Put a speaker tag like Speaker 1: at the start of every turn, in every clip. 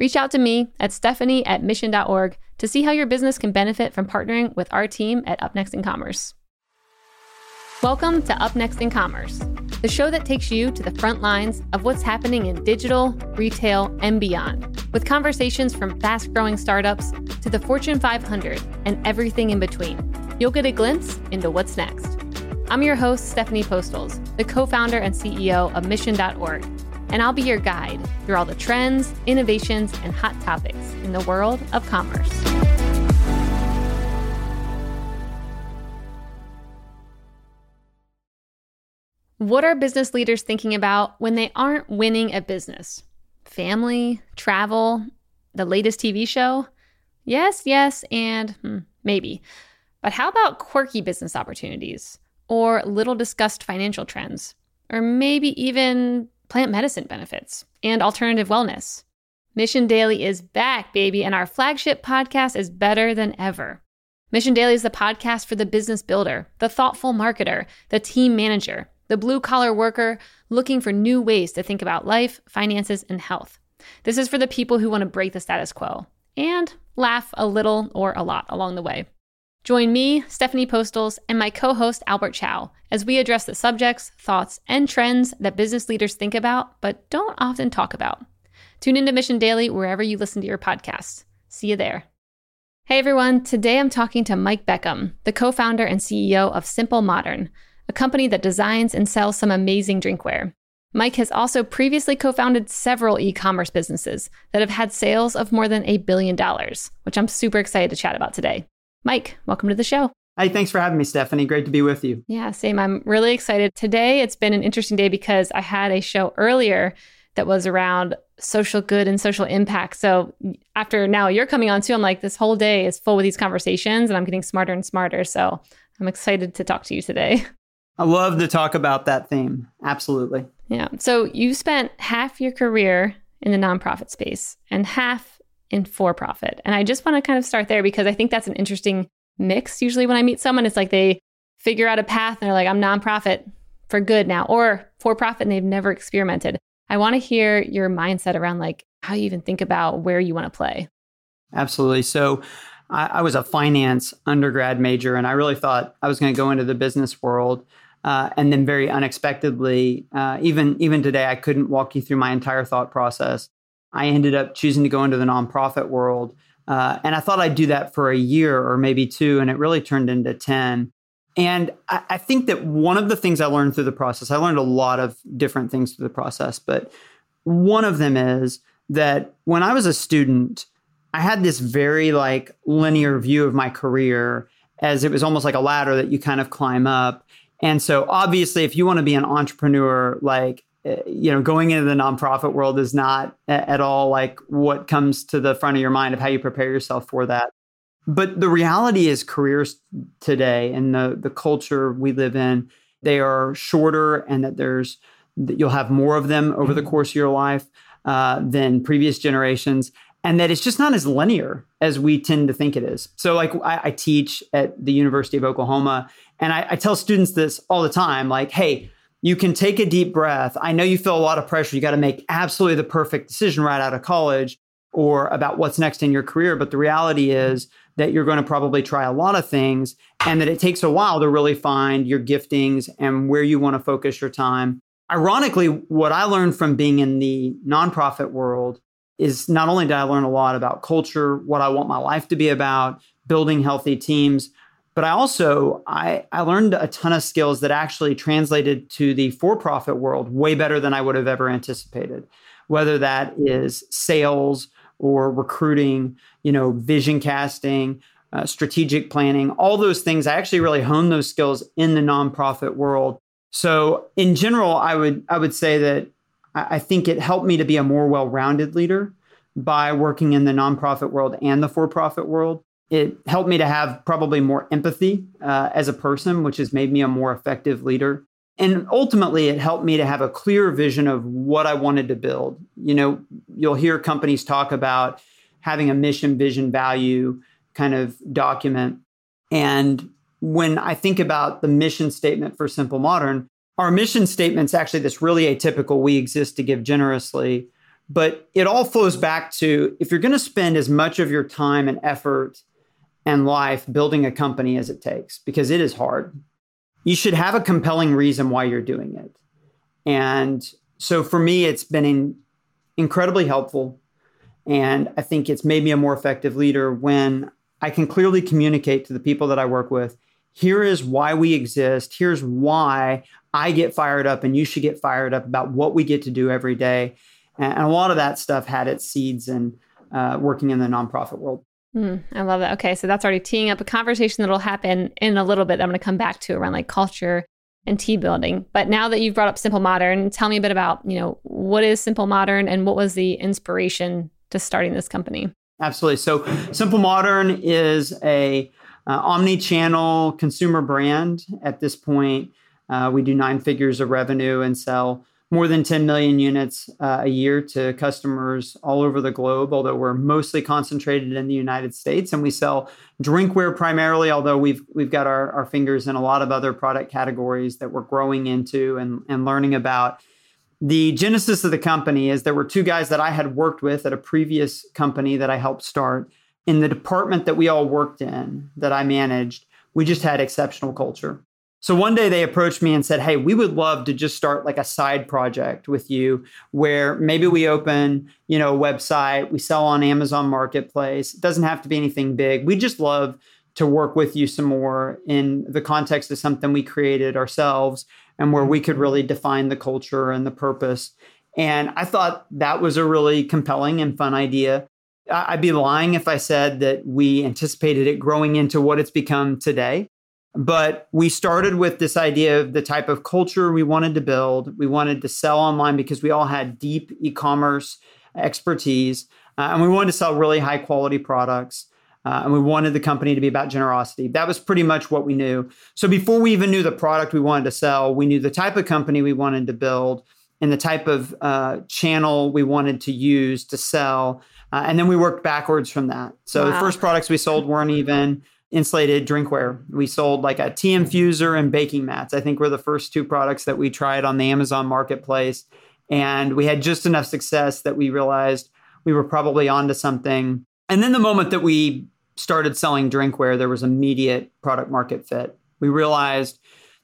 Speaker 1: Reach out to me at stephanie at mission.org to see how your business can benefit from partnering with our team at Up Next in Commerce. Welcome to Up Next in Commerce, the show that takes you to the front lines of what's happening in digital, retail, and beyond, with conversations from fast growing startups to the Fortune 500 and everything in between. You'll get a glimpse into what's next. I'm your host, Stephanie Postles, the co founder and CEO of Mission.org, and I'll be your guide through all the trends, innovations, and hot topics in the world of commerce. What are business leaders thinking about when they aren't winning at business? Family, travel, the latest TV show? Yes, yes, and hmm, maybe. But how about quirky business opportunities or little discussed financial trends? Or maybe even plant medicine benefits and alternative wellness? Mission Daily is back, baby, and our flagship podcast is better than ever. Mission Daily is the podcast for the business builder, the thoughtful marketer, the team manager, the blue collar worker looking for new ways to think about life, finances, and health. This is for the people who want to break the status quo and laugh a little or a lot along the way. Join me, Stephanie Postles, and my co host Albert Chow as we address the subjects, thoughts, and trends that business leaders think about but don't often talk about. Tune into Mission Daily wherever you listen to your podcasts. See you there. Hey everyone, today I'm talking to Mike Beckham, the co founder and CEO of Simple Modern, a company that designs and sells some amazing drinkware. Mike has also previously co founded several e commerce businesses that have had sales of more than a billion dollars, which I'm super excited to chat about today. Mike, welcome to the show.
Speaker 2: Hey, thanks for having me, Stephanie. Great to be with you.
Speaker 1: Yeah, same. I'm really excited. Today, it's been an interesting day because I had a show earlier that was around social good and social impact. So after now you're coming on too, I'm like, this whole day is full with these conversations and I'm getting smarter and smarter. So I'm excited to talk to you today.
Speaker 2: I love to talk about that theme. Absolutely.
Speaker 1: Yeah. So you spent half your career in the nonprofit space and half in for profit. And I just want to kind of start there because I think that's an interesting mix. Usually when I meet someone, it's like they figure out a path and they're like, I'm nonprofit for good now, or for profit and they've never experimented. I want to hear your mindset around like how you even think about where you want to play.
Speaker 2: Absolutely. So I, I was a finance undergrad major and I really thought I was going to go into the business world. Uh, and then very unexpectedly, uh, even even today, I couldn't walk you through my entire thought process. I ended up choosing to go into the nonprofit world. Uh, and I thought I'd do that for a year or maybe two, and it really turned into 10. And I, I, think that one of the things I learned through the process, I learned a lot of different things through the process, but one of them is that when I was a student, I had this very like linear view of my career as it was almost like a ladder that you kind of climb up. And so obviously if you want to be an entrepreneur, like you know, going into the nonprofit world is not at all like what comes to the front of your mind of how you prepare yourself for that. But the reality is, careers today and the the culture we live in, they are shorter, and that there's that you'll have more of them over the mm-hmm. course of your life uh, than previous generations, and that it's just not as linear as we tend to think it is. So, like I, I teach at the University of Oklahoma, and I, I tell students this all the time, like, hey you can take a deep breath. I know you feel a lot of pressure. You got to make absolutely the perfect decision right out of college or about what's next in your career. But the reality is that you're going to probably try a lot of things and that it takes a while to really find your giftings and where you want to focus your time. Ironically, what I learned from being in the nonprofit world is not only did I learn a lot about culture, what I want my life to be about, building healthy teams, but I also I, I learned a ton of skills that actually translated to the for-profit world way better than I would have ever anticipated. Whether that is sales or recruiting, you know, vision casting, uh, strategic planning, all those things. I actually really honed those skills in the nonprofit world. So in general, I would I would say that I, I think it helped me to be a more well-rounded leader by working in the nonprofit world and the for profit world. It helped me to have probably more empathy uh, as a person, which has made me a more effective leader. And ultimately, it helped me to have a clear vision of what I wanted to build. You know, you'll hear companies talk about having a mission, vision, value kind of document. And when I think about the mission statement for Simple Modern, our mission statement's actually this really atypical we exist to give generously. But it all flows back to if you're going to spend as much of your time and effort and life building a company as it takes, because it is hard, you should have a compelling reason why you're doing it. And so for me, it's been in, incredibly helpful. And I think it's made me a more effective leader when I can clearly communicate to the people that I work with here is why we exist. Here's why I get fired up and you should get fired up about what we get to do every day. And, a lot of that stuff had its seeds in uh, working in the nonprofit world.
Speaker 1: Mm, I love that. Okay, so that's already teeing up a conversation that'll happen in a little bit. I'm going to come back to around like culture and team building. But now that you've brought up Simple Modern, tell me a bit about you know what is Simple Modern and what was the inspiration to starting this company.
Speaker 2: Absolutely. So Simple Modern is a uh, omni-channel consumer brand at this point. Uh, we do nine figures of revenue and sell more than 10 million units uh, a year to customers all over the globe, although we're mostly concentrated in the United States. And we sell drinkware primarily, although we've, we've got our, our fingers in a lot of other product categories that we're growing into and, and learning about. The genesis of the company is there were two guys that I had worked with at a previous company that I helped start. In the department that we all worked in, that I managed, we just had exceptional culture. So one day they approached me and said, Hey, we would love to just start like a side project with you where maybe we open, you know, a website, we sell on Amazon Marketplace. It doesn't have to be anything big. We just love to work with you some more in the context of something we created ourselves and where we could really define the culture and the purpose. And I thought that was a really compelling and fun idea. I'd be lying if I said that we anticipated it growing into what it's become today. But we started with this idea of the type of culture we wanted to build. We wanted to sell online because we all had deep e commerce expertise. Uh, and we wanted to sell really high quality products. Uh, and we wanted the company to be about generosity. That was pretty much what we knew. So before we even knew the product we wanted to sell, we knew the type of company we wanted to build and the type of uh, channel we wanted to use to sell. Uh, and then we worked backwards from that. So wow. the first products we sold weren't even insulated drinkware. We sold like a tea mm-hmm. infuser and baking mats. I think were the first two products that we tried on the Amazon marketplace. And we had just enough success that we realized we were probably onto something. And then the moment that we started selling drinkware, there was immediate product market fit. We realized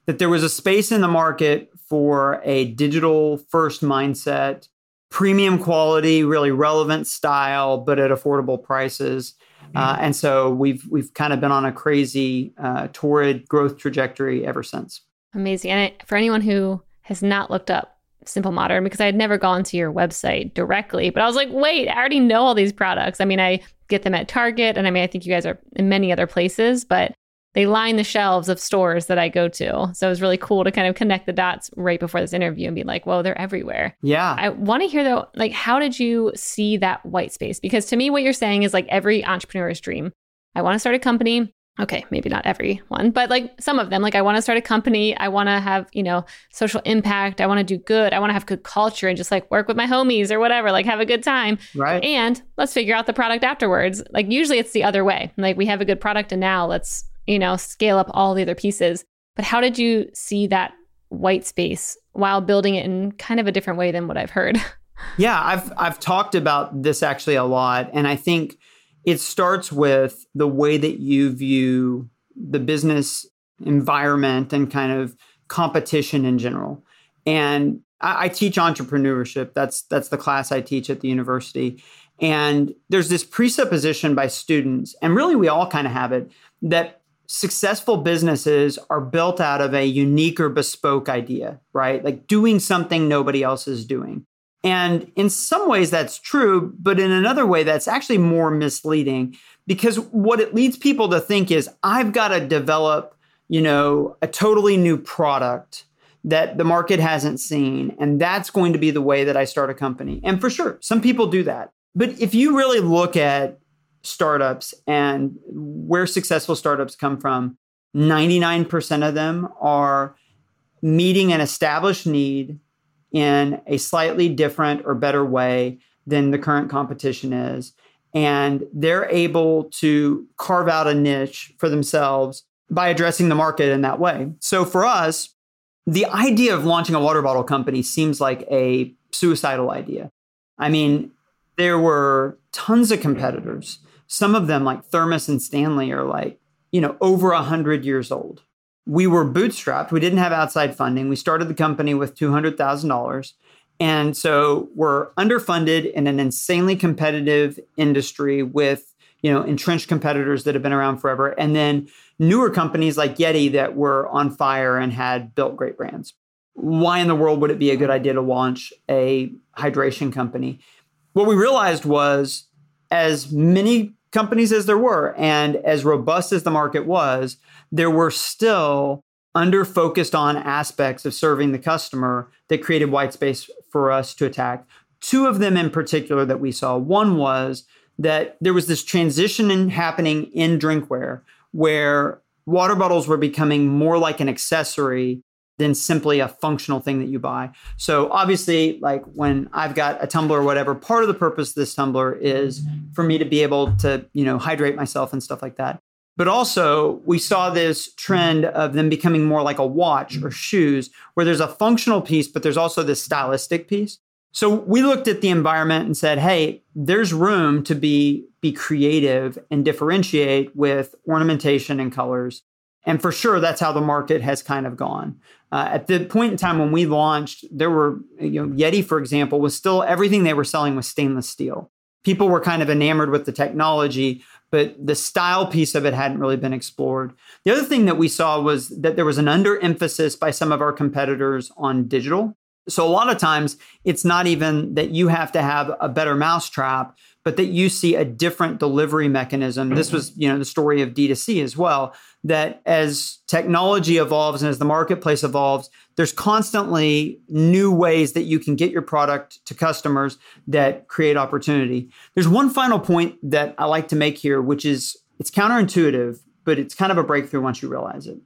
Speaker 2: that there was a space in the market for a digital first mindset, premium quality, really relevant style, but at affordable prices. Uh, mm-hmm. and so we've we've kind of been on a crazy uh, torrid growth trajectory ever since.
Speaker 1: Amazing. And for anyone who has not looked up Simple Modern, because I had never gone to your website directly, but I was like, wait, I already know all these products. I mean, I get them at Target, and I mean, I think you guys are in many other places, but they line the shelves of stores that I go to. So it was really cool to kind of connect the dots right before this interview and be like, whoa, they're everywhere.
Speaker 2: Yeah.
Speaker 1: I want to hear though, like, how did you see that white space? Because to me, what you're saying is like every entrepreneur's dream. I want to start a company. Okay, maybe not everyone, but like some of them. Like, I want to start a company. I want to have, you know, social impact. I want to do good. I want to have good culture and just like work with my homies or whatever, like have a good time.
Speaker 2: Right.
Speaker 1: And let's figure out the product afterwards. Like, usually it's the other way. Like, we have a good product and now let's you know, scale up all the other pieces. But how did you see that white space while building it in kind of a different way than what I've heard?
Speaker 2: Yeah, I've I've talked about this actually a lot and I think it starts with the way that you view the business environment and kind of competition in general. And I, I teach entrepreneurship. That's that's the class I teach at the university. And there's this presupposition by students, and really we all kind of have it, that successful businesses are built out of a unique or bespoke idea, right? Like doing something nobody else is doing. And in some ways that's true, but in another way that's actually more misleading because what it leads people to think is I've got to develop, you know, a totally new product that the market hasn't seen and that's going to be the way that I start a company. And for sure, some people do that. But if you really look at startups and where successful startups come from, 99% of them are meeting an established need in a slightly different or better way than the current competition is. And they're able to carve out a niche for themselves by addressing the market in that way. So for us, the idea of launching a water bottle company seems like a suicidal idea. I mean, there were tons of competitors. Some of them, like Thermos and Stanley, are like, you know, over 100 years old. We were bootstrapped. We didn't have outside funding. We started the company with $200,000. And so we're underfunded in an insanely competitive industry with, you know, entrenched competitors that have been around forever. And then newer companies like Yeti that were on fire and had built great brands. Why in the world would it be a good idea to launch a hydration company? What we realized was as many companies as there were and as robust as the market was, there were still under focused on aspects of serving the customer that created white space for us to attack. Two of them in particular that we saw. One was that there was this transition in happening in drinkware where water bottles were becoming more like an accessory than simply a functional thing that you buy. So obviously, like when I've got a tumbler or whatever, part of the purpose of this tumbler is for me to be able to, you know, hydrate myself and stuff like that. But also, we saw this trend of them becoming more like a watch or shoes, where there's a functional piece, but there's also this stylistic piece. So we looked at the environment and said, hey, there's room to be be creative and differentiate with ornamentation and colors. And for sure, that's how the market has kind of gone. Uh, at the point in time when we launched, there were, you know, Yeti, for example, was still everything they were selling was stainless steel. People were kind of enamored with the technology, but the style piece of it hadn't really been explored. The other thing that we saw was that there was an underemphasis by some of our competitors on digital. So a lot of times it's not even that you have to have a better mousetrap, but that you see a different delivery mechanism. This was, you know, the story of D2C as well, that as technology evolves and as the marketplace evolves, there's constantly new ways that you can get your product to customers that create opportunity. There's one final point that I like to make here, which is it's counterintuitive, but it's kind of a breakthrough once you realize it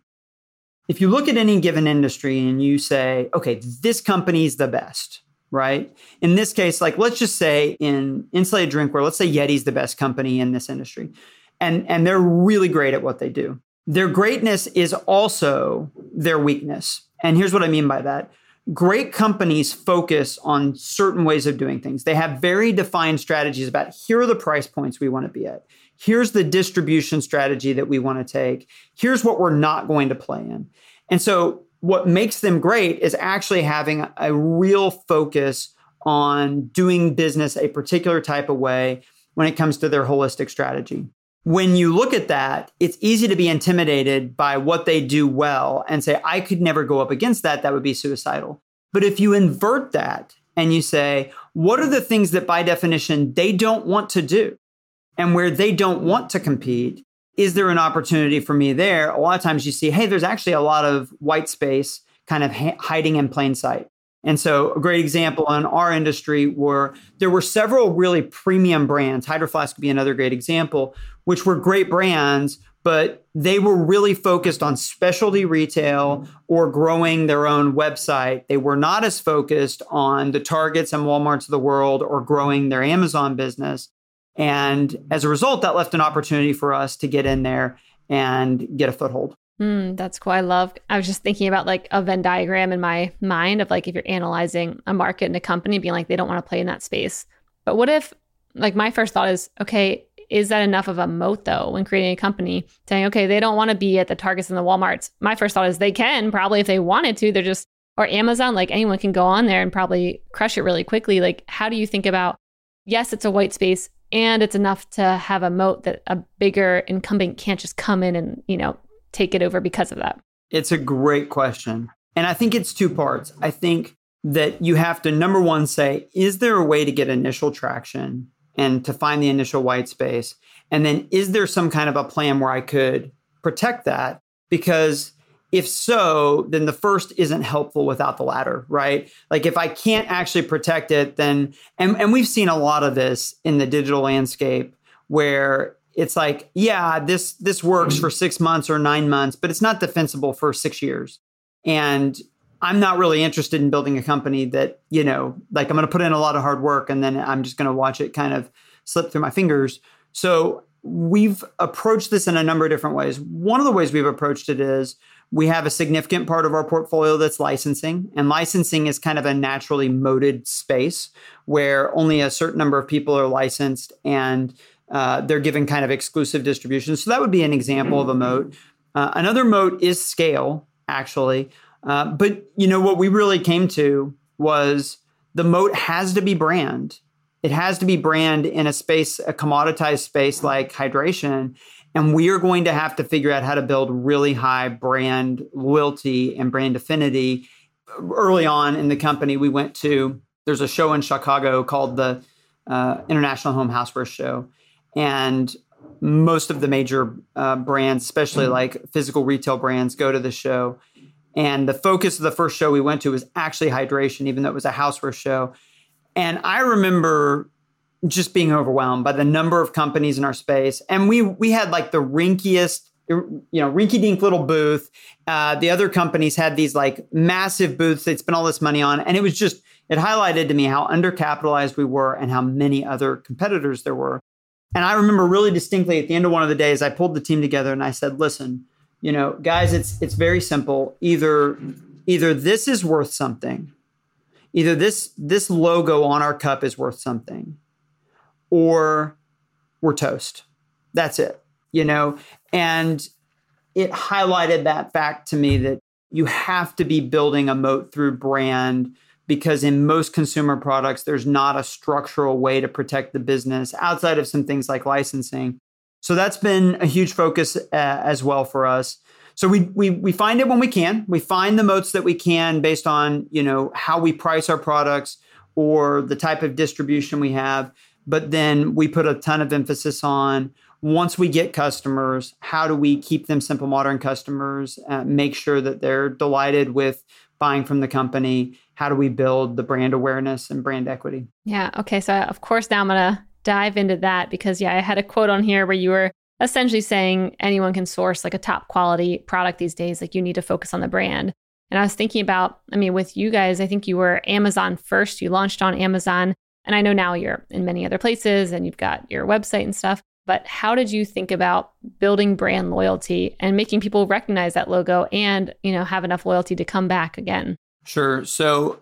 Speaker 2: if you look at any given industry and you say, okay, this company is the best, right? In this case, like let's just say in insulated drinkware, let's say Yeti's the best company in this industry. And, and they're really great at what they do. Their greatness is also their weakness. And here's what I mean by that. Great companies focus on certain ways of doing things. They have very defined strategies about here are the price points we want to be at here's the distribution strategy that we want to take. Here's what we're not going to play in. And so, what makes them great is actually having a real focus on doing business a particular type of way when it comes to their holistic strategy. When you look at that, it's easy to be intimidated by what they do well and say, I could never go up against that. That would be suicidal. But if you invert that and you say, what are the things that by definition they don't want to do? and where they don't want to compete, is there an opportunity for me there? A lot of times you see, hey, there's actually a lot of white space kind of ha- hiding in plain sight. And so, a great example in our industry were there were several really premium brands. Hydro Flask would be another great example, which were great brands, but they were really focused on specialty retail or growing their own website. They were not as focused on the Targets and Walmarts of the world or growing their Amazon business. And as a result, that left an opportunity for us to get in there and get a foothold.
Speaker 1: Mm, that's cool. I love. I was just thinking about like a Venn diagram in my mind of like if you're analyzing a market and a company, being like they don't want to play in that space. But what if, like, my first thought is, okay, is that enough of a moat though when creating a company? Saying, okay, they don't want to be at the Targets and the WalMarts. My first thought is they can probably if they wanted to. They're just or Amazon, like anyone can go on there and probably crush it really quickly. Like, how do you think about? Yes, it's a white space and it's enough to have a moat that a bigger incumbent can't just come in and you know take it over because of that.
Speaker 2: It's a great question. And i think it's two parts. I think that you have to number one say is there a way to get initial traction and to find the initial white space? And then is there some kind of a plan where i could protect that? Because if so, then the first isn't helpful without the latter, right? Like if I can't actually protect it, then and, and we've seen a lot of this in the digital landscape where it's like, yeah, this this works for six months or nine months, but it's not defensible for six years. And I'm not really interested in building a company that, you know, like I'm going to put in a lot of hard work and then I'm just going to watch it kind of slip through my fingers. So we've approached this in a number of different ways. One of the ways we've approached it is we have a significant part of our portfolio that's licensing, and licensing is kind of a naturally moated space where only a certain number of people are licensed and uh, they're given kind of exclusive distribution. So that would be an example of a moat. Uh, another moat is scale, actually. Uh, but you know what we really came to was the moat has to be brand. It has to be brand in a space, a commoditized space like hydration. And we are going to have to figure out how to build really high brand loyalty and brand affinity. Early on in the company, we went to, there's a show in Chicago called the uh, International Home Houseware Show. And most of the major uh, brands, especially mm-hmm. like physical retail brands, go to the show. And the focus of the first show we went to was actually hydration, even though it was a houseware show. And I remember just being overwhelmed by the number of companies in our space. And we we had like the rinkiest, you know, rinky dink little booth. Uh, the other companies had these like massive booths they'd spent all this money on. And it was just, it highlighted to me how undercapitalized we were and how many other competitors there were. And I remember really distinctly at the end of one of the days, I pulled the team together and I said, listen, you know, guys, it's it's very simple. Either either this is worth something, either this this logo on our cup is worth something, or we're toast. That's it. You know, and it highlighted that fact to me that you have to be building a moat through brand because in most consumer products, there's not a structural way to protect the business outside of some things like licensing. So that's been a huge focus uh, as well for us. So we, we we find it when we can. We find the moats that we can based on you know how we price our products or the type of distribution we have. But then we put a ton of emphasis on once we get customers, how do we keep them simple modern customers? Uh, make sure that they're delighted with buying from the company how do we build the brand awareness and brand equity?
Speaker 1: Yeah. Okay. So, of course, now I'm going to dive into that because, yeah, I had a quote on here where you were essentially saying anyone can source like a top quality product these days. Like, you need to focus on the brand. And I was thinking about, I mean, with you guys, I think you were Amazon first. You launched on Amazon. And I know now you're in many other places and you've got your website and stuff. But how did you think about building brand loyalty and making people recognize that logo and, you know, have enough loyalty to come back again?
Speaker 2: Sure. So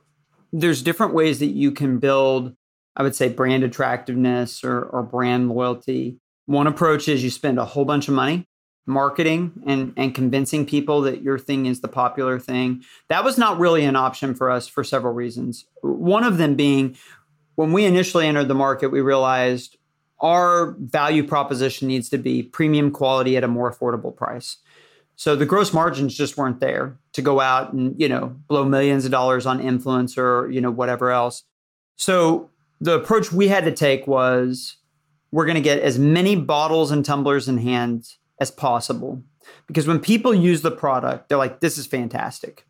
Speaker 2: there's different ways that you can build, I would say, brand attractiveness or, or brand loyalty. One approach is you spend a whole bunch of money marketing and, and convincing people that your thing is the popular thing. That was not really an option for us for several reasons. One of them being when we initially entered the market, we realized our value proposition needs to be premium quality at a more affordable price. So the gross margins just weren't there to go out and, you know, blow millions of dollars on influencer you know, whatever else. So the approach we had to take was we're going to get as many bottles and tumblers in hand as possible. Because when people use the product, they're like, this is fantastic.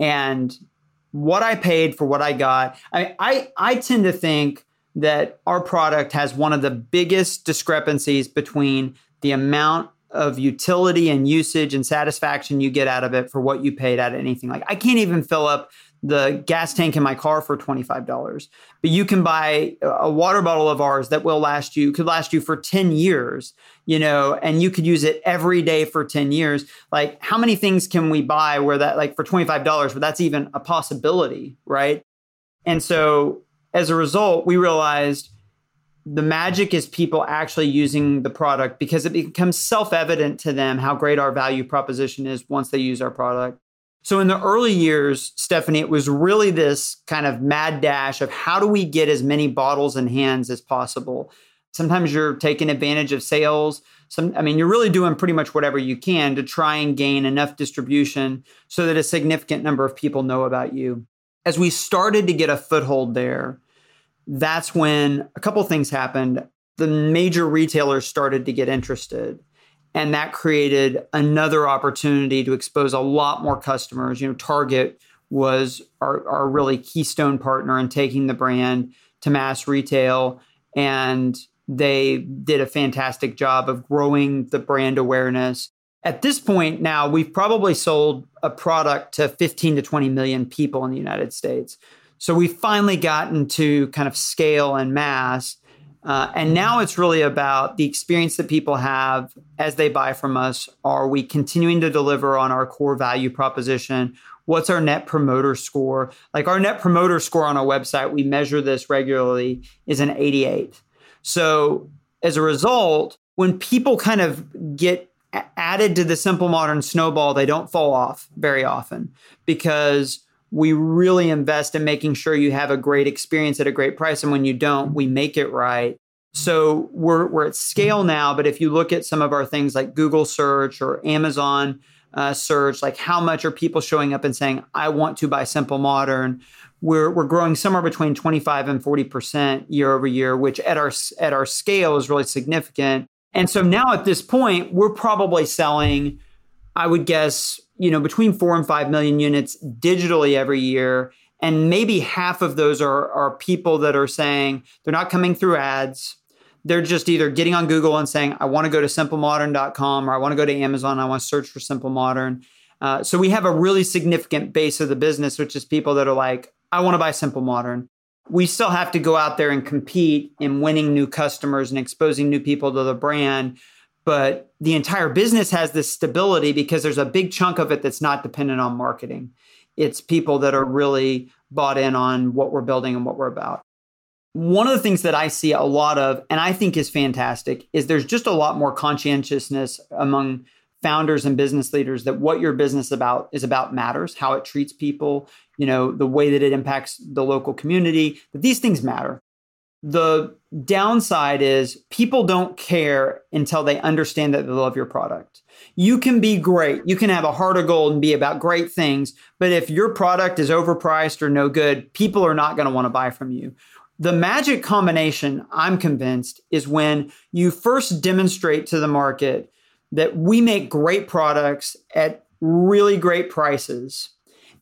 Speaker 2: And what I paid for what I got, I, I, I tend to think that our product has one of the biggest discrepancies between the amount of utility and usage and satisfaction you get out of it for what you paid out of anything. Like I can't even fill up the gas tank in my car for $25. But you can buy a water bottle of ours that will last you could last you for 10 years, you know, and you could use it every day for 10 years. Like how many things can we buy where that like for $25 but that's even a possibility, right? And so as a result, we realized the magic is people actually using the product because it becomes self evident to them how great our value proposition is once they use our product. So, in the early years, Stephanie, it was really this kind of mad dash of how do we get as many bottles in hands as possible. Sometimes you're taking advantage of sales. Some, I mean, you're really doing pretty much whatever you can to try and gain enough distribution so that a significant number of people know about you. As we started to get a foothold there, that's when a couple things happened. The major retailers started to get interested. And that created another opportunity to expose a lot more customers. You know, Target was our, our really keystone partner in taking the brand to mass retail. And they did a fantastic job of growing the brand awareness. At this point now, we've probably sold a product to 15 to 20 million people in the United States. So we've finally gotten to kind of scale and mass. Uh, and now it's really about the experience that people have as they buy from us. Are we continuing to deliver on our core value proposition? What's our net promoter score? Like our net promoter score on our website, we measure this regularly, is an 88. So as a result, when people kind of get added to the simple modern snowball, they don't fall off very often because we really invest in making sure you have a great experience at a great price. And when you don't, we make it right. So we're, we're at scale now. But if you look at some of our things like Google search or Amazon uh, search, like how much are people showing up and saying, I want to buy Simple Modern? We're, we're growing somewhere between 25 and 40% year over year, which at our, at our scale is really significant. And so now at this point, we're probably selling, I would guess, you know, between four and five million units digitally every year. And maybe half of those are, are people that are saying they're not coming through ads. They're just either getting on Google and saying, I want to go to simplemodern.com or I want to go to Amazon. I want to search for Simple Modern. Uh, so we have a really significant base of the business, which is people that are like, I want to buy Simple Modern. We still have to go out there and compete in winning new customers and exposing new people to the brand but the entire business has this stability because there's a big chunk of it that's not dependent on marketing. It's people that are really bought in on what we're building and what we're about. One of the things that I see a lot of, and I think is fantastic, is there's just a lot more conscientiousness among founders and business leaders that what your business about is about matters, how it treats people, you know, the way that it impacts the local community, that these things matter. The downside is people don't care until they understand that they love your product. You can be great. You can have a heart of gold and be about great things. But if your product is overpriced or no good, people are not going to want to buy from you. The magic combination, I'm convinced, is when you first demonstrate to the market that we make great products at really great prices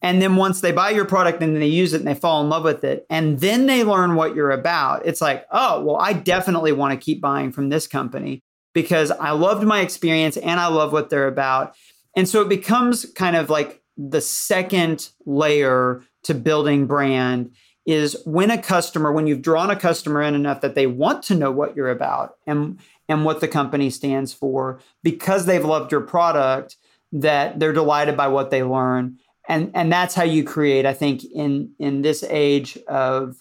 Speaker 2: and then once they buy your product and they use it and they fall in love with it, and then they learn what you're about, it's like, oh, well, I definitely want to keep buying from this company because I loved my experience and I love what they're about. And so it becomes kind of like the second layer to building brand is when a customer, when you've drawn a customer in enough that they want to know what you're about and and what the company stands for because they've loved your product, that they're delighted by what they learn and and that's how you create i think in in this age of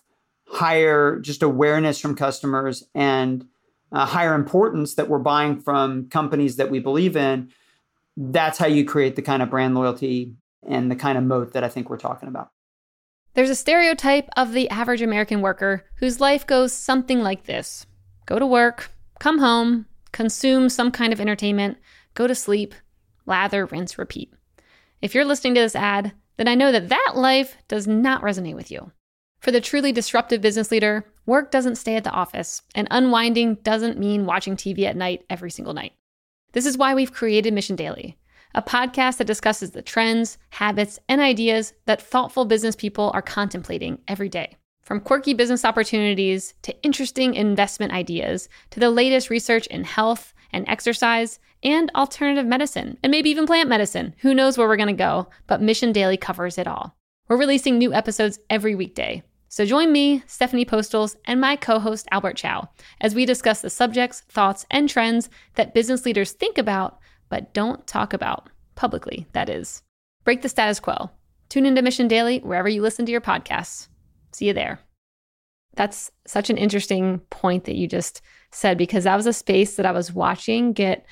Speaker 2: higher just awareness from customers and uh, higher importance that we're buying from companies that we believe in that's how you create the kind of brand loyalty and the kind of moat that i think we're talking about.
Speaker 1: There's a stereotype of the average american worker whose life goes something like this. Go to work come home consume some kind of entertainment go to sleep lather rinse repeat if you're listening to this ad, then I know that that life does not resonate with you. For the truly disruptive business leader, work doesn't stay at the office, and unwinding doesn't mean watching TV at night every single night. This is why we've created Mission Daily, a podcast that discusses the trends, habits, and ideas that thoughtful business people are contemplating every day. From quirky business opportunities to interesting investment ideas to the latest research in health and exercise and alternative medicine, and maybe even plant medicine. Who knows where we're going to go, but Mission Daily covers it all. We're releasing new episodes every weekday. So join me, Stephanie Postles, and my co host Albert Chow as we discuss the subjects, thoughts, and trends that business leaders think about but don't talk about publicly, that is. Break the status quo. Tune into Mission Daily wherever you listen to your podcasts. See you there. That's such an interesting point that you just said because that was a space that I was watching get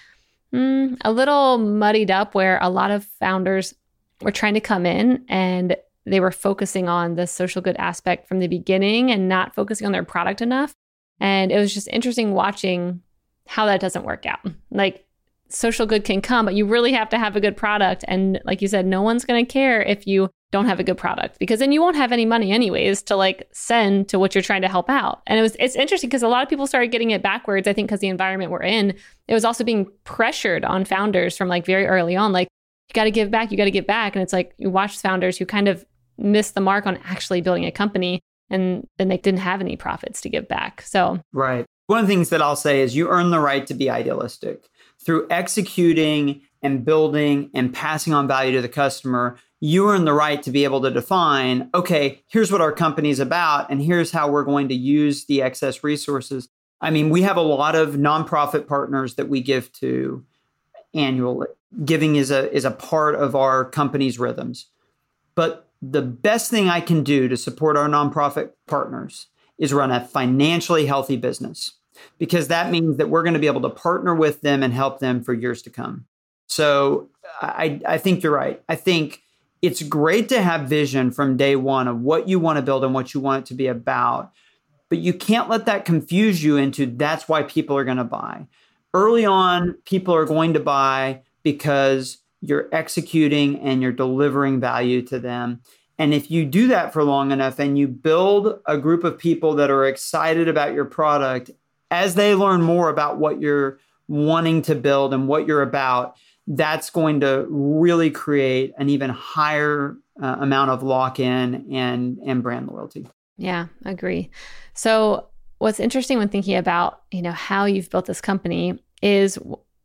Speaker 1: mm, a little muddied up where a lot of founders were trying to come in and they were focusing on the social good aspect from the beginning and not focusing on their product enough. And it was just interesting watching how that doesn't work out. Like social good can come, but you really have to have a good product. And like you said, no one's going to care if you don't have a good product because then you won't have any money anyways to like send to what you're trying to help out. And it was it's interesting because a lot of people started getting it backwards. I think because the environment we're in, it was also being pressured on founders from like very early on, like you got to give back, you got to give back. And it's like you watch founders who kind of missed the mark on actually building a company and then they didn't have any profits to give back. So
Speaker 2: right. One of the things that I'll say is you earn the right to be idealistic through executing and building and passing on value to the customer you earn the right to be able to define okay, here's what our company's about, and here's how we're going to use the excess resources. I mean, we have a lot of nonprofit partners that we give to annually. Giving is a is a part of our company's rhythms. But the best thing I can do to support our nonprofit partners is run a financially healthy business because that means that we're going to be able to partner with them and help them for years to come. So I, I think you're right. I think it's great to have vision from day one of what you want to build and what you want it to be about. But you can't let that confuse you into that's why people are going to buy. Early on, people are going to buy because you're executing and you're delivering value to them. And if you do that for long enough and you build a group of people that are excited about your product as they learn more about what you're wanting to build and what you're about, that's going to really create an even higher uh, amount of lock-in and and brand loyalty.
Speaker 1: Yeah, agree. So what's interesting when thinking about, you know, how you've built this company is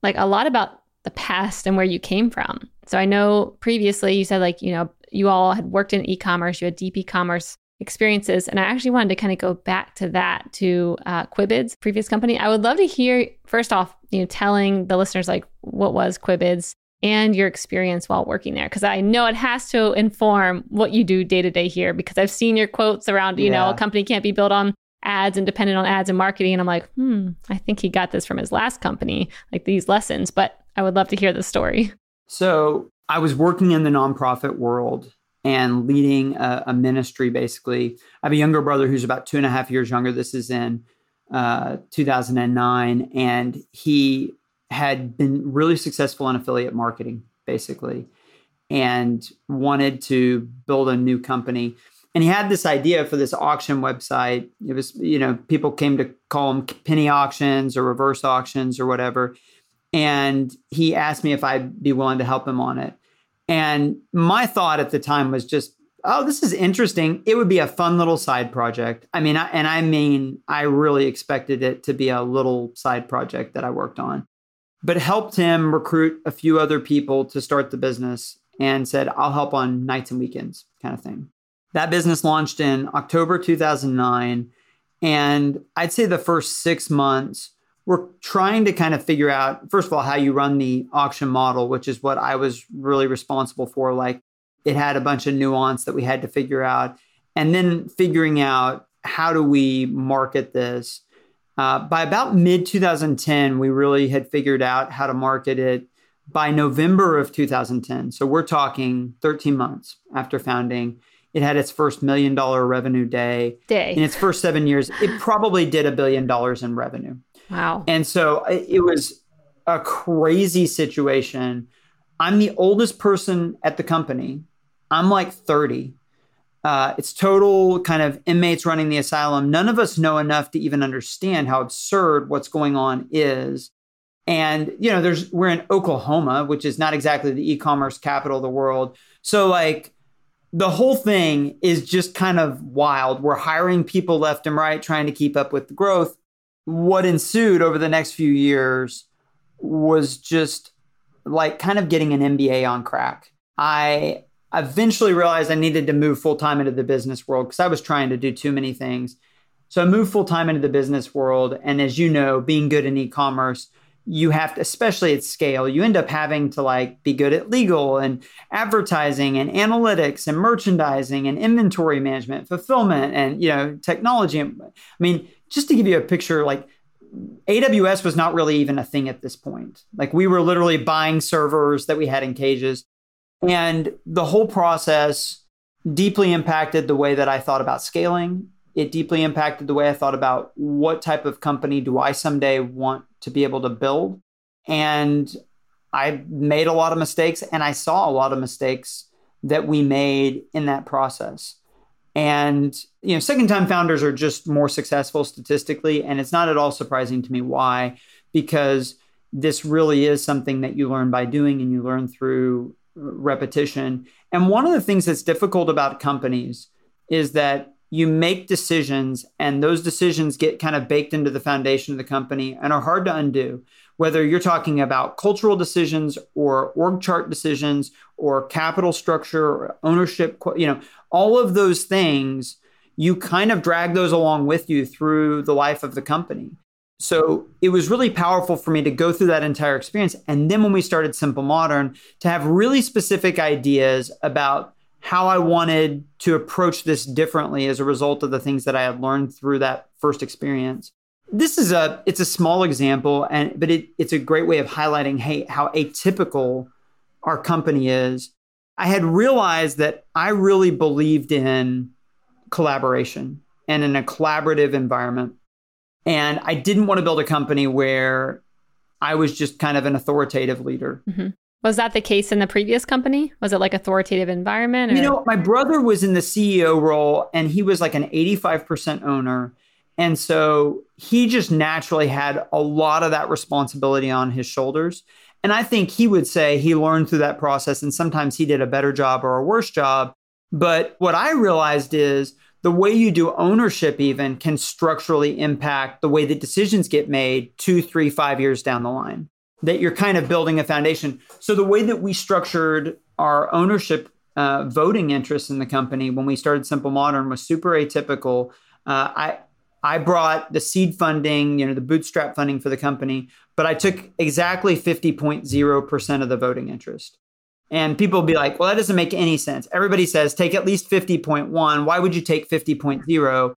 Speaker 1: like a lot about the past and where you came from. So I know previously you said like, you know, you all had worked in e-commerce, you had deep e-commerce experiences. And I actually wanted to kind of go back to that to uh, Quibids, previous company. I would love to hear first off, you know, telling the listeners like what was Quibids and your experience while working there because I know it has to inform what you do day to day here because I've seen your quotes around, you yeah. know, a company can't be built on ads and dependent on ads and marketing. And I'm like, hmm, I think he got this from his last company, like these lessons. But I would love to hear the story.
Speaker 2: So I was working in the nonprofit world and leading a, a, ministry basically. I have a younger brother who's about two and a half years younger. This is in uh, 2009. And he had been really successful in affiliate marketing basically and wanted to build a new company. And he had this idea for this auction website. It was, you know, people came to call them penny auctions or reverse auctions or whatever. And he asked me if I'd be willing to help him on it. And my thought at the time was just, oh, this is interesting. It would be a fun little side project. I mean, I, and I mean, I really expected it to be a little side project that I worked on, but helped him recruit a few other people to start the business and said, I'll help on nights and weekends kind of thing. That business launched in October 2009. And I'd say the first six months, we're trying to kind of figure out first of all how you run the auction model which is what i was really responsible for like it had a bunch of nuance that we had to figure out and then figuring out how do we market this uh, by about mid 2010 we really had figured out how to market it by november of 2010 so we're talking 13 months after founding it had its first million dollar revenue day.
Speaker 1: Day.
Speaker 2: In its first seven years, it probably did a billion dollars in revenue.
Speaker 1: Wow.
Speaker 2: And so it was a crazy situation. I'm the oldest person at the company. I'm like 30. Uh, it's total kind of inmates running the asylum. None of us know enough to even understand how absurd what's going on is. And you know, there's we're in Oklahoma, which is not exactly the e-commerce capital of the world. So like the whole thing is just kind of wild. We're hiring people left and right, trying to keep up with the growth what ensued over the next few years was just like kind of getting an MBA on crack. I eventually realized I needed to move full time into the business world because I was trying to do too many things. So I moved full time into the business world. And as you know, being good in e commerce, you have to, especially at scale, you end up having to like be good at legal and advertising and analytics and merchandising and inventory management, fulfillment and, you know, technology. I mean, just to give you a picture, like AWS was not really even a thing at this point. Like we were literally buying servers that we had in cages. And the whole process deeply impacted the way that I thought about scaling. It deeply impacted the way I thought about what type of company do I someday want to be able to build. And I made a lot of mistakes and I saw a lot of mistakes that we made in that process. And you know, second time founders are just more successful statistically and it's not at all surprising to me why because this really is something that you learn by doing and you learn through uh, repetition. And one of the things that's difficult about companies is that you make decisions and those decisions get kind of baked into the foundation of the company and are hard to undo whether you're talking about cultural decisions or org chart decisions or capital structure or ownership you know all of those things you kind of drag those along with you through the life of the company so it was really powerful for me to go through that entire experience and then when we started simple modern to have really specific ideas about how I wanted to approach this differently as a result of the things that I had learned through that first experience. This is a it's a small example and but it, it's a great way of highlighting hey how atypical our company is. I had realized that I really believed in collaboration and in a collaborative environment. And I didn't want to build a company where I was just kind of an authoritative leader.
Speaker 1: Mm-hmm. Was that the case in the previous company? Was it like authoritative environment?
Speaker 2: Or? You know, my brother was in the CEO role and he was like an 85% owner. And so he just naturally had a lot of that responsibility on his shoulders. And I think he would say he learned through that process and sometimes he did a better job or a worse job. But what I realized is the way you do ownership even can structurally impact the way that decisions get made two, three, five years down the line that you're kind of building a foundation. So the way that we structured our ownership uh, voting interests in the company when we started Simple Modern was super atypical. Uh, I I brought the seed funding, you know, the bootstrap funding for the company, but I took exactly 50.0% of the voting interest. And people will be like, well, that doesn't make any sense. Everybody says take at least 50.1. Why would you take 50.0?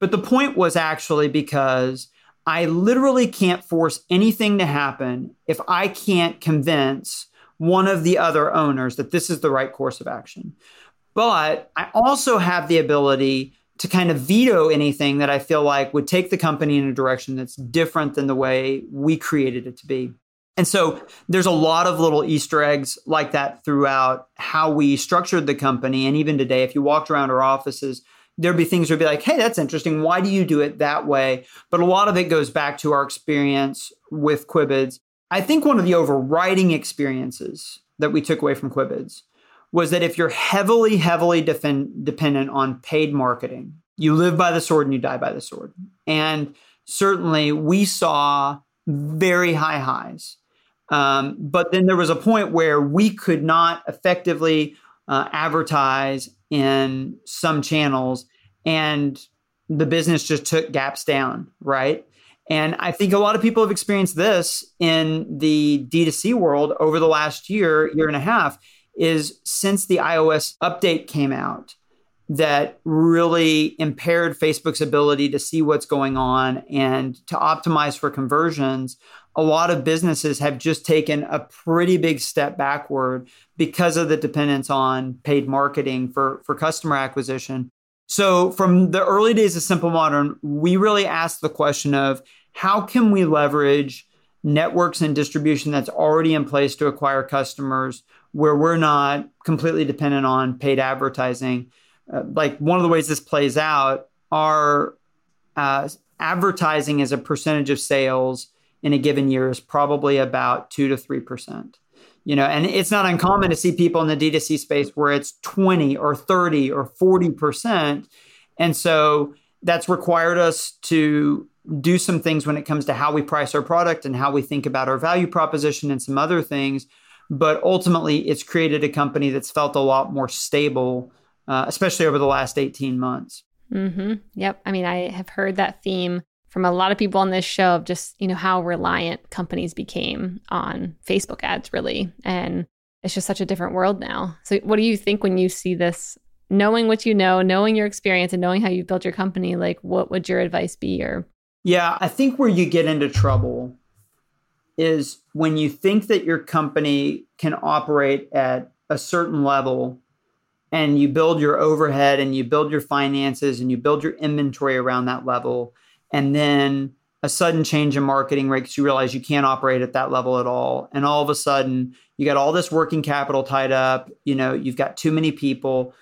Speaker 2: But the point was actually because I literally can't force anything to happen if I can't convince one of the other owners that this is the right course of action. But I also have the ability to kind of veto anything that I feel like would take the company in a direction that's different than the way we created it to be. And so there's a lot of little Easter eggs like that throughout how we structured the company. And even today, if you walked around our offices, there'd be things would be like, hey, that's interesting. Why do you do it that way? But a lot of it goes back to our experience with Quibids. I think one of the overriding experiences that we took away from Quibids was that if you're heavily, heavily defend, dependent on paid marketing, you live by the sword and you die by the sword. And certainly we saw very high highs. Um, but then there was a point where we could not effectively uh, advertise in some channels and the business just took gaps down, right? And I think a lot of people have experienced this in the D2C world over the last year, year and a half, is since the iOS update came out that really impaired Facebook's ability to see what's going on and to optimize for conversions a lot of businesses have just taken a pretty big step backward because of the dependence on paid marketing for, for customer acquisition. So, from the early days of Simple Modern, we really asked the question of how can we leverage networks and distribution that's already in place to acquire customers where we're not completely dependent on paid advertising. Uh, like one of the ways this plays out are uh, advertising as a percentage of sales in a given year is probably about two to three percent. You know, and it's not uncommon to see people in the D2C space where it's 20 or 30 or 40 percent. And so that's required us to do some things when it comes to how we price our product and how we think about our value proposition and some other things. But ultimately, it's created a company that's felt a lot more stable, uh, especially over the last 18 months.
Speaker 1: Mm-hmm. Yep. I mean, I have heard that theme from a lot of people on this show of just, you know, how reliant companies became on Facebook ads, really. And it's just such a different world now. So, what do you think when you see this? Knowing what you know, knowing your experience, and knowing how you built your company, like what would your advice be? Or
Speaker 2: yeah, I think where you get into trouble is when you think that your company can operate at a certain level and you build your overhead and you build your finances and you build your inventory around that level and then a sudden change in marketing rate because you realize you can't operate at that level at all. And all of a sudden, you got all this working capital tied up. You know, you've got too many people.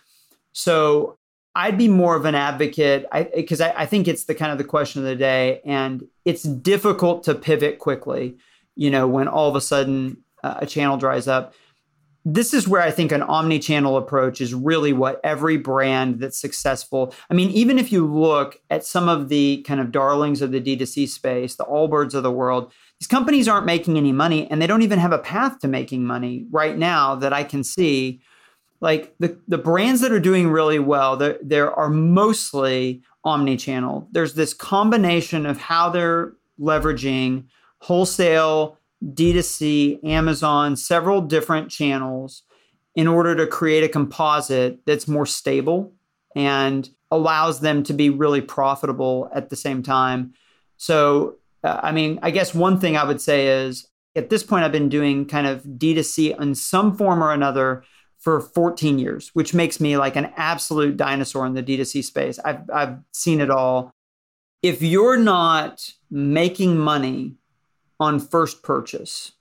Speaker 2: So I'd be more of an advocate because I, I, I, think it's the kind of the question of the day, and it's difficult to pivot quickly. You know, when all of a sudden uh, a channel dries up. This is where I think an omni-channel approach is really what every brand that's successful. I mean, even if you look at some of the kind of darlings of the D2C space, the Allbirds of the world, these companies aren't making any money, and they don't even have a path to making money right now that I can see like the, the brands that are doing really well, there, there are mostly omni-channel. There's this combination of how they're leveraging wholesale, D2C, Amazon, several different channels in order to create a composite that's more stable and allows them to be really profitable at the same time. So, uh, I mean, I guess one thing I would say is at this point, I've been doing kind of D2C in some form or another for 14 years, which makes me like an absolute dinosaur in the D2C space. I've, I've seen it all. If you're not making money on first purchase,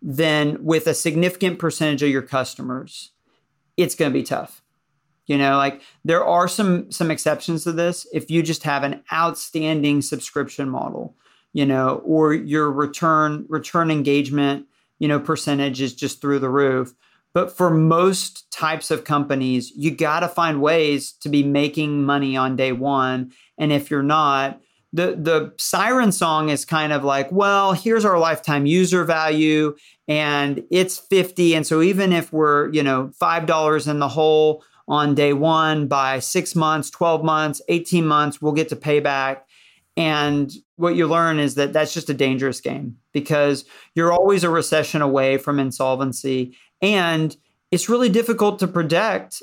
Speaker 2: then with a significant percentage of your customers, it's going to be tough. You know, like there are some some exceptions to this. If you just have an outstanding subscription model, you know, or your return return engagement, you know, percentage is just through the roof but for most types of companies, you got to find ways to be making money on day one. And if you're not, the the siren song is kind of like, well, here's our lifetime user value and it's 50 and so even if we're, you know, $5 in the hole on day 1 by 6 months, 12 months, 18 months, we'll get to pay back. And what you learn is that that's just a dangerous game because you're always a recession away from insolvency and it's really difficult to predict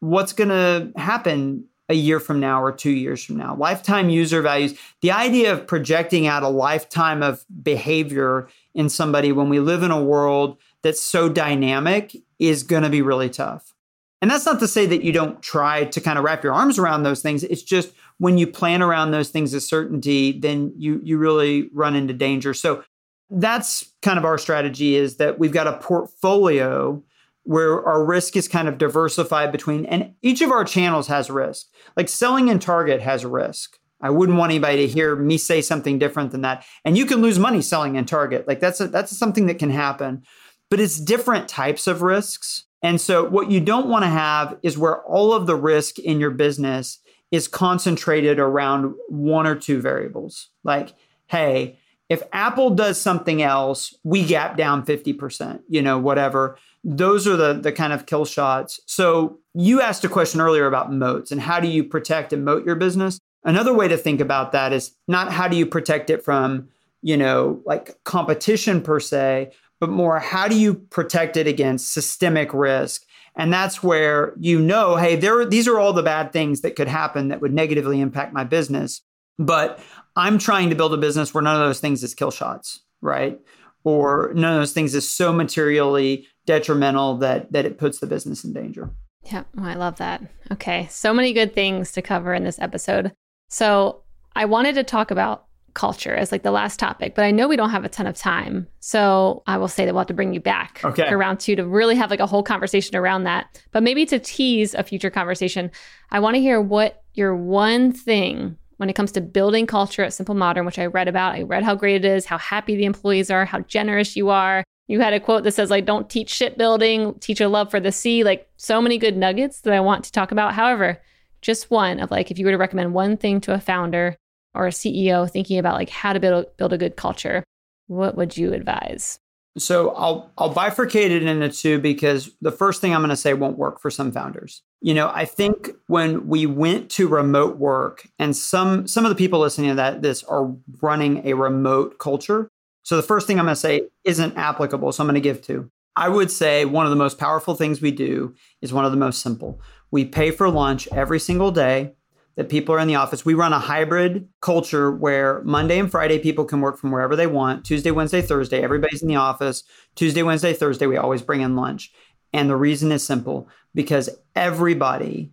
Speaker 2: what's going to happen a year from now or two years from now. Lifetime user values, the idea of projecting out a lifetime of behavior in somebody when we live in a world that's so dynamic is going to be really tough. And that's not to say that you don't try to kind of wrap your arms around those things. It's just when you plan around those things as certainty, then you you really run into danger. So that's kind of our strategy is that we've got a portfolio where our risk is kind of diversified between and each of our channels has risk. Like selling in target has risk. I wouldn't want anybody to hear me say something different than that. And you can lose money selling in target. Like that's a, that's something that can happen. But it's different types of risks. And so what you don't want to have is where all of the risk in your business is concentrated around one or two variables. Like hey if Apple does something else, we gap down 50%, you know, whatever. Those are the the kind of kill shots. So you asked a question earlier about moats and how do you protect and moat your business? Another way to think about that is not how do you protect it from, you know, like competition per se, but more how do you protect it against systemic risk? And that's where you know, hey, there these are all the bad things that could happen that would negatively impact my business. But I'm trying to build a business where none of those things is kill shots, right? Or none of those things is so materially detrimental that that it puts the business in danger.
Speaker 1: Yeah, oh, I love that. Okay, so many good things to cover in this episode. So I wanted to talk about culture as like the last topic, but I know we don't have a ton of time. So I will say that we'll have to bring you back
Speaker 2: okay.
Speaker 1: for round two to really have like a whole conversation around that. But maybe to tease a future conversation, I want to hear what your one thing when it comes to building culture at Simple Modern, which I read about. I read how great it is, how happy the employees are, how generous you are. You had a quote that says, like, don't teach shipbuilding, teach a love for the sea. Like, so many good nuggets that I want to talk about. However, just one of like, if you were to recommend one thing to a founder or a CEO thinking about like how to build, build a good culture, what would you advise?
Speaker 2: So I'll I'll bifurcate it into two because the first thing I'm going to say won't work for some founders. You know, I think when we went to remote work and some some of the people listening to that this are running a remote culture. So the first thing I'm going to say isn't applicable, so I'm going to give two. I would say one of the most powerful things we do is one of the most simple. We pay for lunch every single day that people are in the office. We run a hybrid culture where Monday and Friday people can work from wherever they want. Tuesday, Wednesday, Thursday, everybody's in the office. Tuesday, Wednesday, Thursday, we always bring in lunch. And the reason is simple because everybody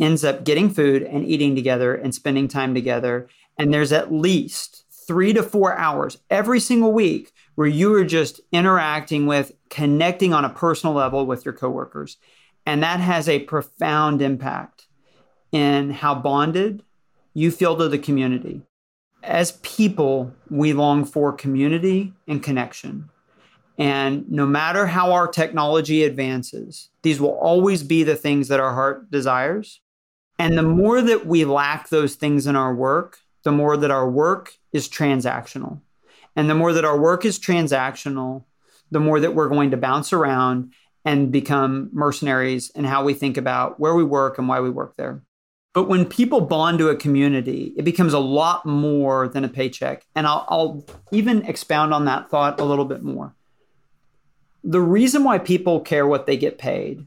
Speaker 2: ends up getting food and eating together and spending time together. And there's at least three to four hours every single week where you are just interacting with, connecting on a personal level with your coworkers. And that has a profound impact in how bonded you feel to the community. As people, we long for community and connection. And no matter how our technology advances, these will always be the things that our heart desires. And the more that we lack those things in our work, the more that our work is transactional. And the more that our work is transactional, the more that we're going to bounce around and become mercenaries in how we think about where we work and why we work there. But when people bond to a community, it becomes a lot more than a paycheck. And I'll, I'll even expound on that thought a little bit more. The reason why people care what they get paid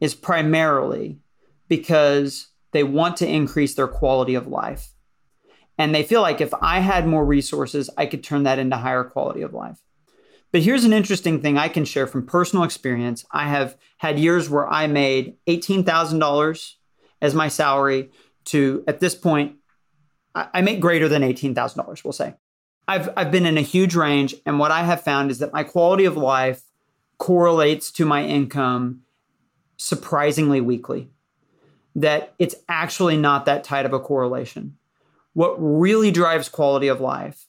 Speaker 2: is primarily because they want to increase their quality of life. And they feel like if I had more resources, I could turn that into higher quality of life. But here's an interesting thing I can share from personal experience. I have had years where I made $18,000 as my salary to, at this point, I make greater than $18,000, we'll say. I've, I've been in a huge range. And what I have found is that my quality of life correlates to my income surprisingly weakly, that it's actually not that tight of a correlation what really drives quality of life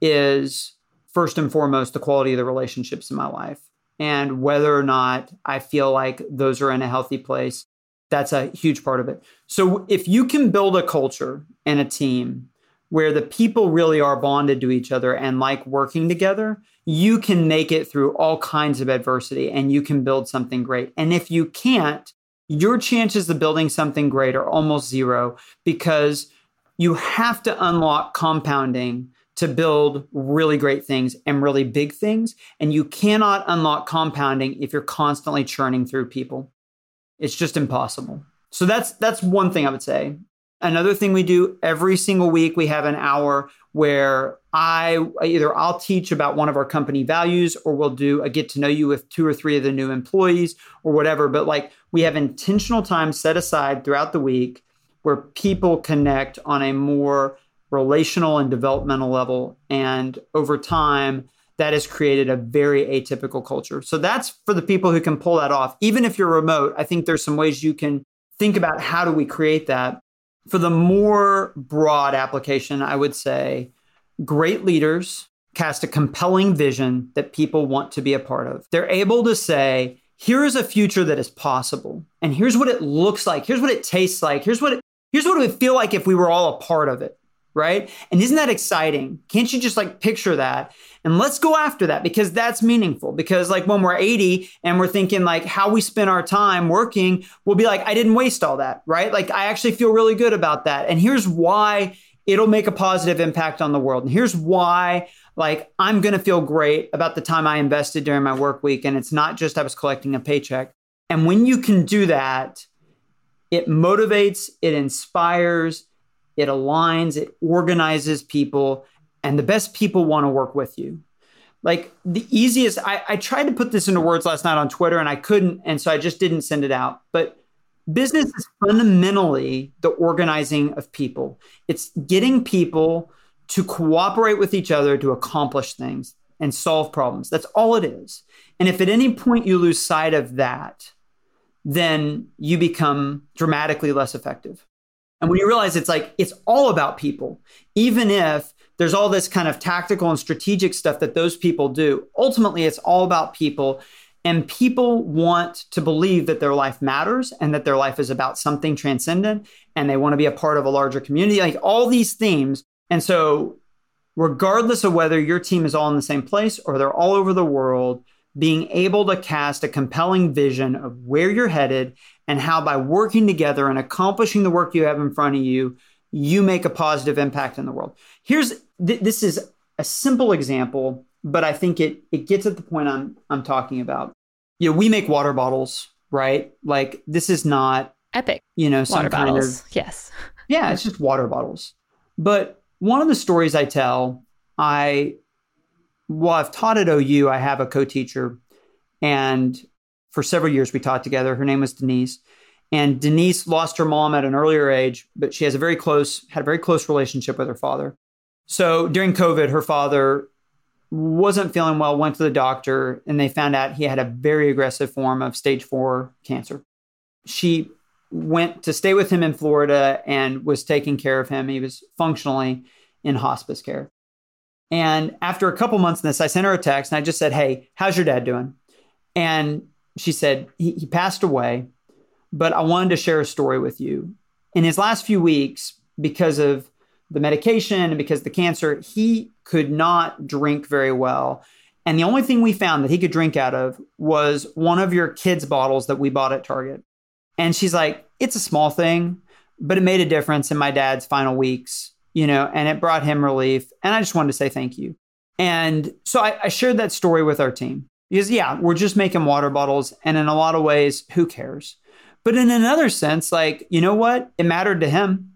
Speaker 2: is first and foremost the quality of the relationships in my life and whether or not I feel like those are in a healthy place. That's a huge part of it. So if you can build a culture and a team where the people really are bonded to each other and like working together, you can make it through all kinds of adversity and you can build something great. And if you can't, your chances of building something great are almost zero because you have to unlock compounding to build really great things and really big things. And you cannot unlock compounding if you're constantly churning through people. It's just impossible. So that's that's one thing I would say. Another thing we do every single week, we have an hour where I either I'll teach about one of our company values or we'll do a get to know you with two or three of the new employees or whatever. But like we have intentional time set aside throughout the week where people connect on a more relational and developmental level. And over time, that has created a very atypical culture. So that's for the people who can pull that off. Even if you're remote, I think there's some ways you can think about how do we create that. For the more broad application, I would say great leaders cast a compelling vision that people want to be a part of. They're able to say, here is a future that is possible. And here's what it looks like. Here's what it tastes like. Here's what it Here's what it would feel like if we were all a part of it, right? And isn't that exciting? Can't you just like picture that? And let's go after that because that's meaningful. Because like when we're 80 and we're thinking like how we spend our time working, we'll be like, I didn't waste all that, right? Like I actually feel really good about that. And here's why it'll make a positive impact on the world. And here's why like I'm going to feel great about the time I invested during my work week and it's not just I was collecting a paycheck. And when you can do that, it motivates, it inspires, it aligns, it organizes people, and the best people want to work with you. Like the easiest, I, I tried to put this into words last night on Twitter and I couldn't, and so I just didn't send it out. But business is fundamentally the organizing of people, it's getting people to cooperate with each other to accomplish things and solve problems. That's all it is. And if at any point you lose sight of that, then you become dramatically less effective. And when you realize it's like, it's all about people, even if there's all this kind of tactical and strategic stuff that those people do, ultimately it's all about people. And people want to believe that their life matters and that their life is about something transcendent and they want to be a part of a larger community, like all these themes. And so, regardless of whether your team is all in the same place or they're all over the world, being able to cast a compelling vision of where you're headed and how by working together and accomplishing the work you have in front of you, you make a positive impact in the world. Here's th- this is a simple example, but I think it it gets at the point I'm I'm talking about. You know, we make water bottles, right? Like this is not
Speaker 1: epic.
Speaker 2: You know, some
Speaker 1: water
Speaker 2: kind
Speaker 1: bottles.
Speaker 2: of
Speaker 1: yes.
Speaker 2: Yeah, it's just water bottles. But one of the stories I tell, I well, I've taught at OU. I have a co-teacher, and for several years we taught together. Her name was Denise, and Denise lost her mom at an earlier age, but she has a very close had a very close relationship with her father. So during COVID, her father wasn't feeling well, went to the doctor, and they found out he had a very aggressive form of stage four cancer. She went to stay with him in Florida and was taking care of him. He was functionally in hospice care. And after a couple months in this, I sent her a text and I just said, Hey, how's your dad doing? And she said, He, he passed away, but I wanted to share a story with you. In his last few weeks, because of the medication and because the cancer, he could not drink very well. And the only thing we found that he could drink out of was one of your kids' bottles that we bought at Target. And she's like, it's a small thing, but it made a difference in my dad's final weeks, you know, and it brought him relief. And I just wanted to say thank you. And so I, I shared that story with our team because, yeah, we're just making water bottles. And in a lot of ways, who cares? But in another sense, like, you know what? It mattered to him,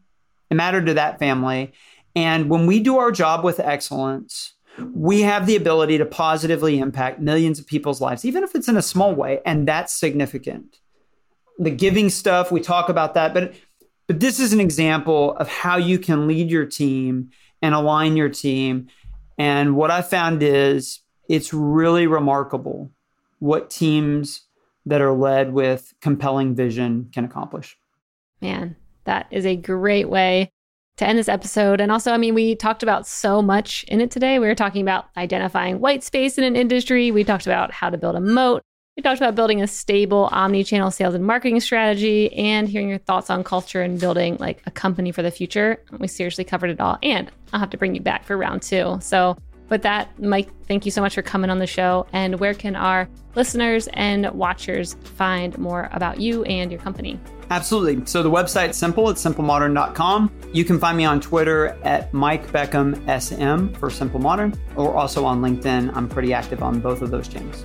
Speaker 2: it mattered to that family. And when we do our job with excellence, we have the ability to positively impact millions of people's lives, even if it's in a small way. And that's significant. The giving stuff, we talk about that, but but this is an example of how you can lead your team and align your team. And what I found is it's really remarkable what teams that are led with compelling vision can accomplish.
Speaker 1: Man, that is a great way to end this episode. And also, I mean, we talked about so much in it today. We were talking about identifying white space in an industry. We talked about how to build a moat. We talked about building a stable omni-channel sales and marketing strategy and hearing your thoughts on culture and building like a company for the future. We seriously covered it all. And I'll have to bring you back for round two. So with that, Mike, thank you so much for coming on the show. And where can our listeners and watchers find more about you and your company?
Speaker 2: Absolutely. So the website's simple. It's simplemodern.com. You can find me on Twitter at Mike Beckham SM for Simple Modern, or also on LinkedIn. I'm pretty active on both of those channels.